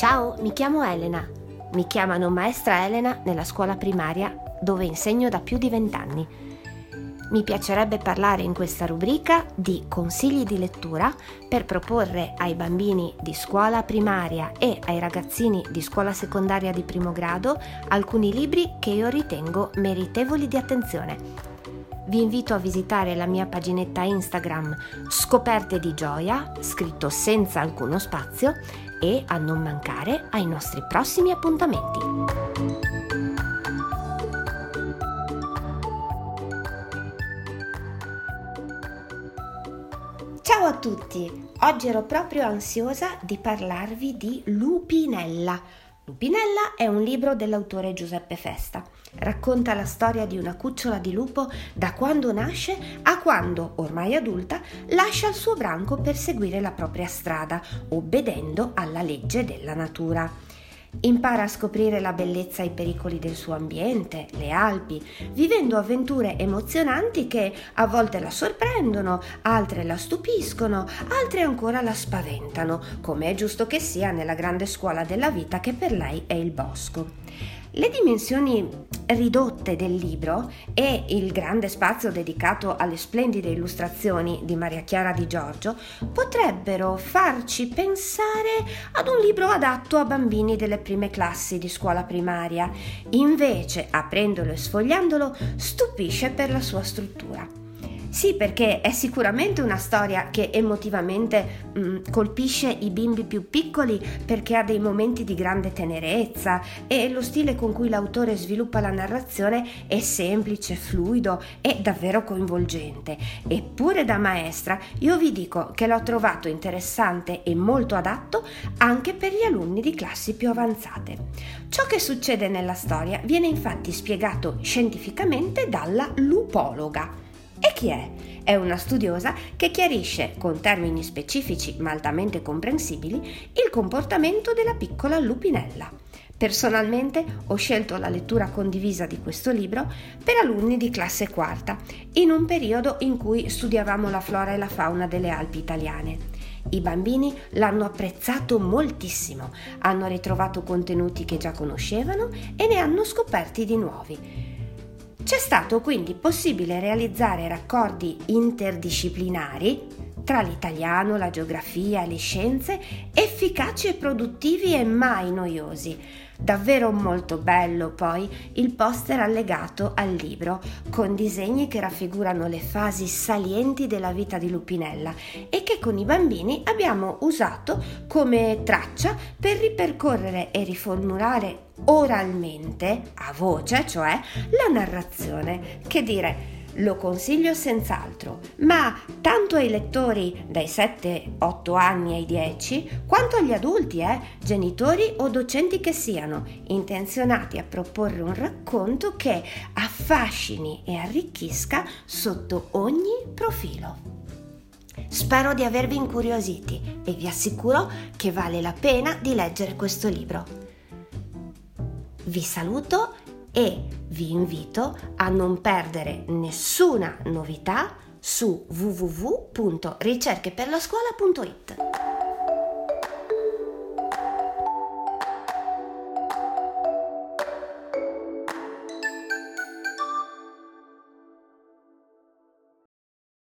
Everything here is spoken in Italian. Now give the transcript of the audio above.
Ciao, mi chiamo Elena. Mi chiamano maestra Elena nella scuola primaria dove insegno da più di vent'anni. Mi piacerebbe parlare in questa rubrica di consigli di lettura per proporre ai bambini di scuola primaria e ai ragazzini di scuola secondaria di primo grado alcuni libri che io ritengo meritevoli di attenzione. Vi invito a visitare la mia paginetta Instagram Scoperte di Gioia, scritto senza alcuno spazio, e a non mancare ai nostri prossimi appuntamenti. Ciao a tutti! Oggi ero proprio ansiosa di parlarvi di Lupinella. Lupinella è un libro dell'autore Giuseppe Festa. Racconta la storia di una cucciola di lupo da quando nasce a quando, ormai adulta, lascia il suo branco per seguire la propria strada, obbedendo alla legge della natura. Impara a scoprire la bellezza e i pericoli del suo ambiente, le Alpi, vivendo avventure emozionanti che a volte la sorprendono, altre la stupiscono, altre ancora la spaventano, come è giusto che sia nella grande scuola della vita che per lei è il bosco. Le dimensioni ridotte del libro e il grande spazio dedicato alle splendide illustrazioni di Maria Chiara Di Giorgio potrebbero farci pensare ad un libro adatto a bambini delle prime classi di scuola primaria. Invece, aprendolo e sfogliandolo, stupisce per la sua struttura. Sì, perché è sicuramente una storia che emotivamente mh, mm, colpisce i bimbi più piccoli perché ha dei momenti di grande tenerezza e lo stile con cui l'autore sviluppa la narrazione è semplice, fluido e davvero coinvolgente. Eppure da maestra io vi dico che l'ho trovato interessante e molto adatto anche per gli alunni di classi più avanzate. Ciò che succede nella storia viene infatti spiegato scientificamente dalla lupologa. E chi è? È una studiosa che chiarisce, con termini specifici ma altamente comprensibili, il comportamento della piccola lupinella. Personalmente ho scelto la lettura condivisa di questo libro per alunni di classe quarta, in un periodo in cui studiavamo la flora e la fauna delle Alpi italiane. I bambini l'hanno apprezzato moltissimo, hanno ritrovato contenuti che già conoscevano e ne hanno scoperti di nuovi. C'è stato quindi possibile realizzare raccordi interdisciplinari tra l'italiano, la geografia le scienze, efficaci e produttivi e mai noiosi. Davvero molto bello poi il poster allegato al libro, con disegni che raffigurano le fasi salienti della vita di Lupinella e che con i bambini abbiamo usato come traccia per ripercorrere e riformulare oralmente, a voce, cioè la narrazione. Che dire, lo consiglio senz'altro, ma tanto ai lettori dai 7-8 anni ai 10, quanto agli adulti, eh, genitori o docenti che siano, intenzionati a proporre un racconto che affascini e arricchisca sotto ogni profilo. Spero di avervi incuriositi e vi assicuro che vale la pena di leggere questo libro. Vi saluto e vi invito a non perdere nessuna novità su www.ricercheperlascuola.it.